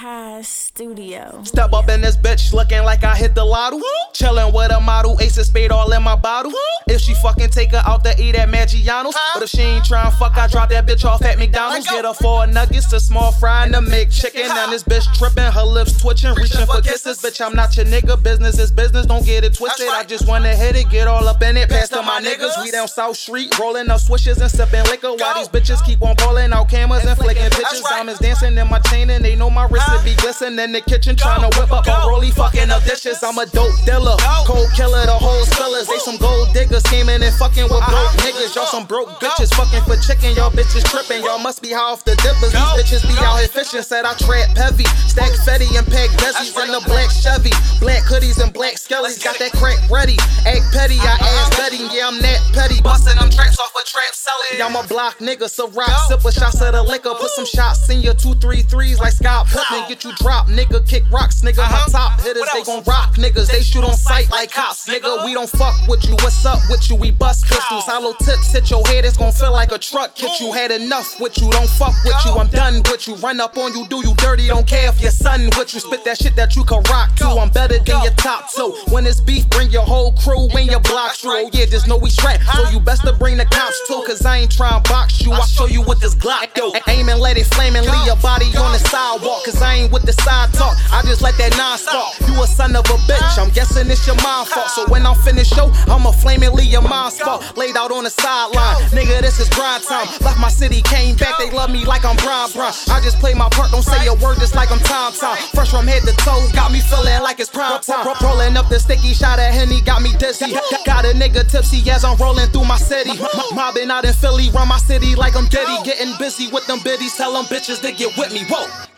High Studio. Step up in this bitch looking like I hit the lotto. Chillin' with a model, ace of spade all in my bottle. If she fucking take her out to eat at Maggiano's. But if she ain't tryin' fuck, I drop that bitch off at McDonald's. Get her four nuggets, a small fry, and a McChicken. Now this bitch trippin', her lips twitchin', reaching for kisses. Bitch, I'm not your nigga, business is business, don't get it twisted. I just wanna hit it, get all up in it, pass to my niggas. We down South Street, rollin' up swishes and sippin' liquor. While these bitches keep on pulling out cameras and flicking pictures. Diamonds dancing in my chain and they know my wrist it be glisten in the kitchen trying to whip up a rolly fucking up dishes. I'm a dope dealer, cold killer, the whole spillers. They some gold diggers, scheming and fucking with broke niggas. Y'all some broke bitches, fucking for chicken. Y'all bitches tripping. Y'all must be high off the dippers. These bitches be out here fishing. Said I trap heavy, stack fetty and pack bezies in the black Chevy. Black hoodies and black skellies. Got that crack ready. Act petty, I ass betting. Yeah, I'm that petty. Busting them tracks off trap selling. I'm a block nigga, so rock sipper. Shots of the liquor. Put some shots in your two, three, threes like Scott Pippen. Get you drop, nigga. Kick rocks, nigga. My top hitters, they gon' rock niggas. They shoot on sight like cops, nigga. We don't fuck with you. What's up with you? We bust pistols. Hollow tips hit your head. It's gon' feel like a truck hit you. Had enough with you. Don't fuck with you. I'm done with you. Run up on you, do you dirty. Don't care if your son with you. Spit that shit that you can rock to. I'm better than your top two. When it's beef, bring your whole crew when your block through. Oh yeah, just know we strapped. So you best to bring the cops too. Cause I ain't trying to box you. I'll show you what this Glock do. Aim and let it flame and leave your body on the sidewalk. Cause I ain't with the side talk. I just let that non spark. You a son of a bitch. I'm guessing it's your mind fault. So when I'm finished, show, I'ma flame and leave your mind spot. Laid out on the sideline. Nigga, this is grind time. Left my city, came back. They love me like I'm Brian Brown. I just play my part. Don't say a word just like I'm Tom Tom. Fresh from head to toe. Got me feeling like it's prime time. Rolling up the sticky shot at Henny. Got me dizzy. Got a nigga tipsy as I'm rolling through my city. Mobbing out in Philly. Run my city like I'm Diddy. Getting busy with them biddies. Tell them bitches to get with me. Whoa.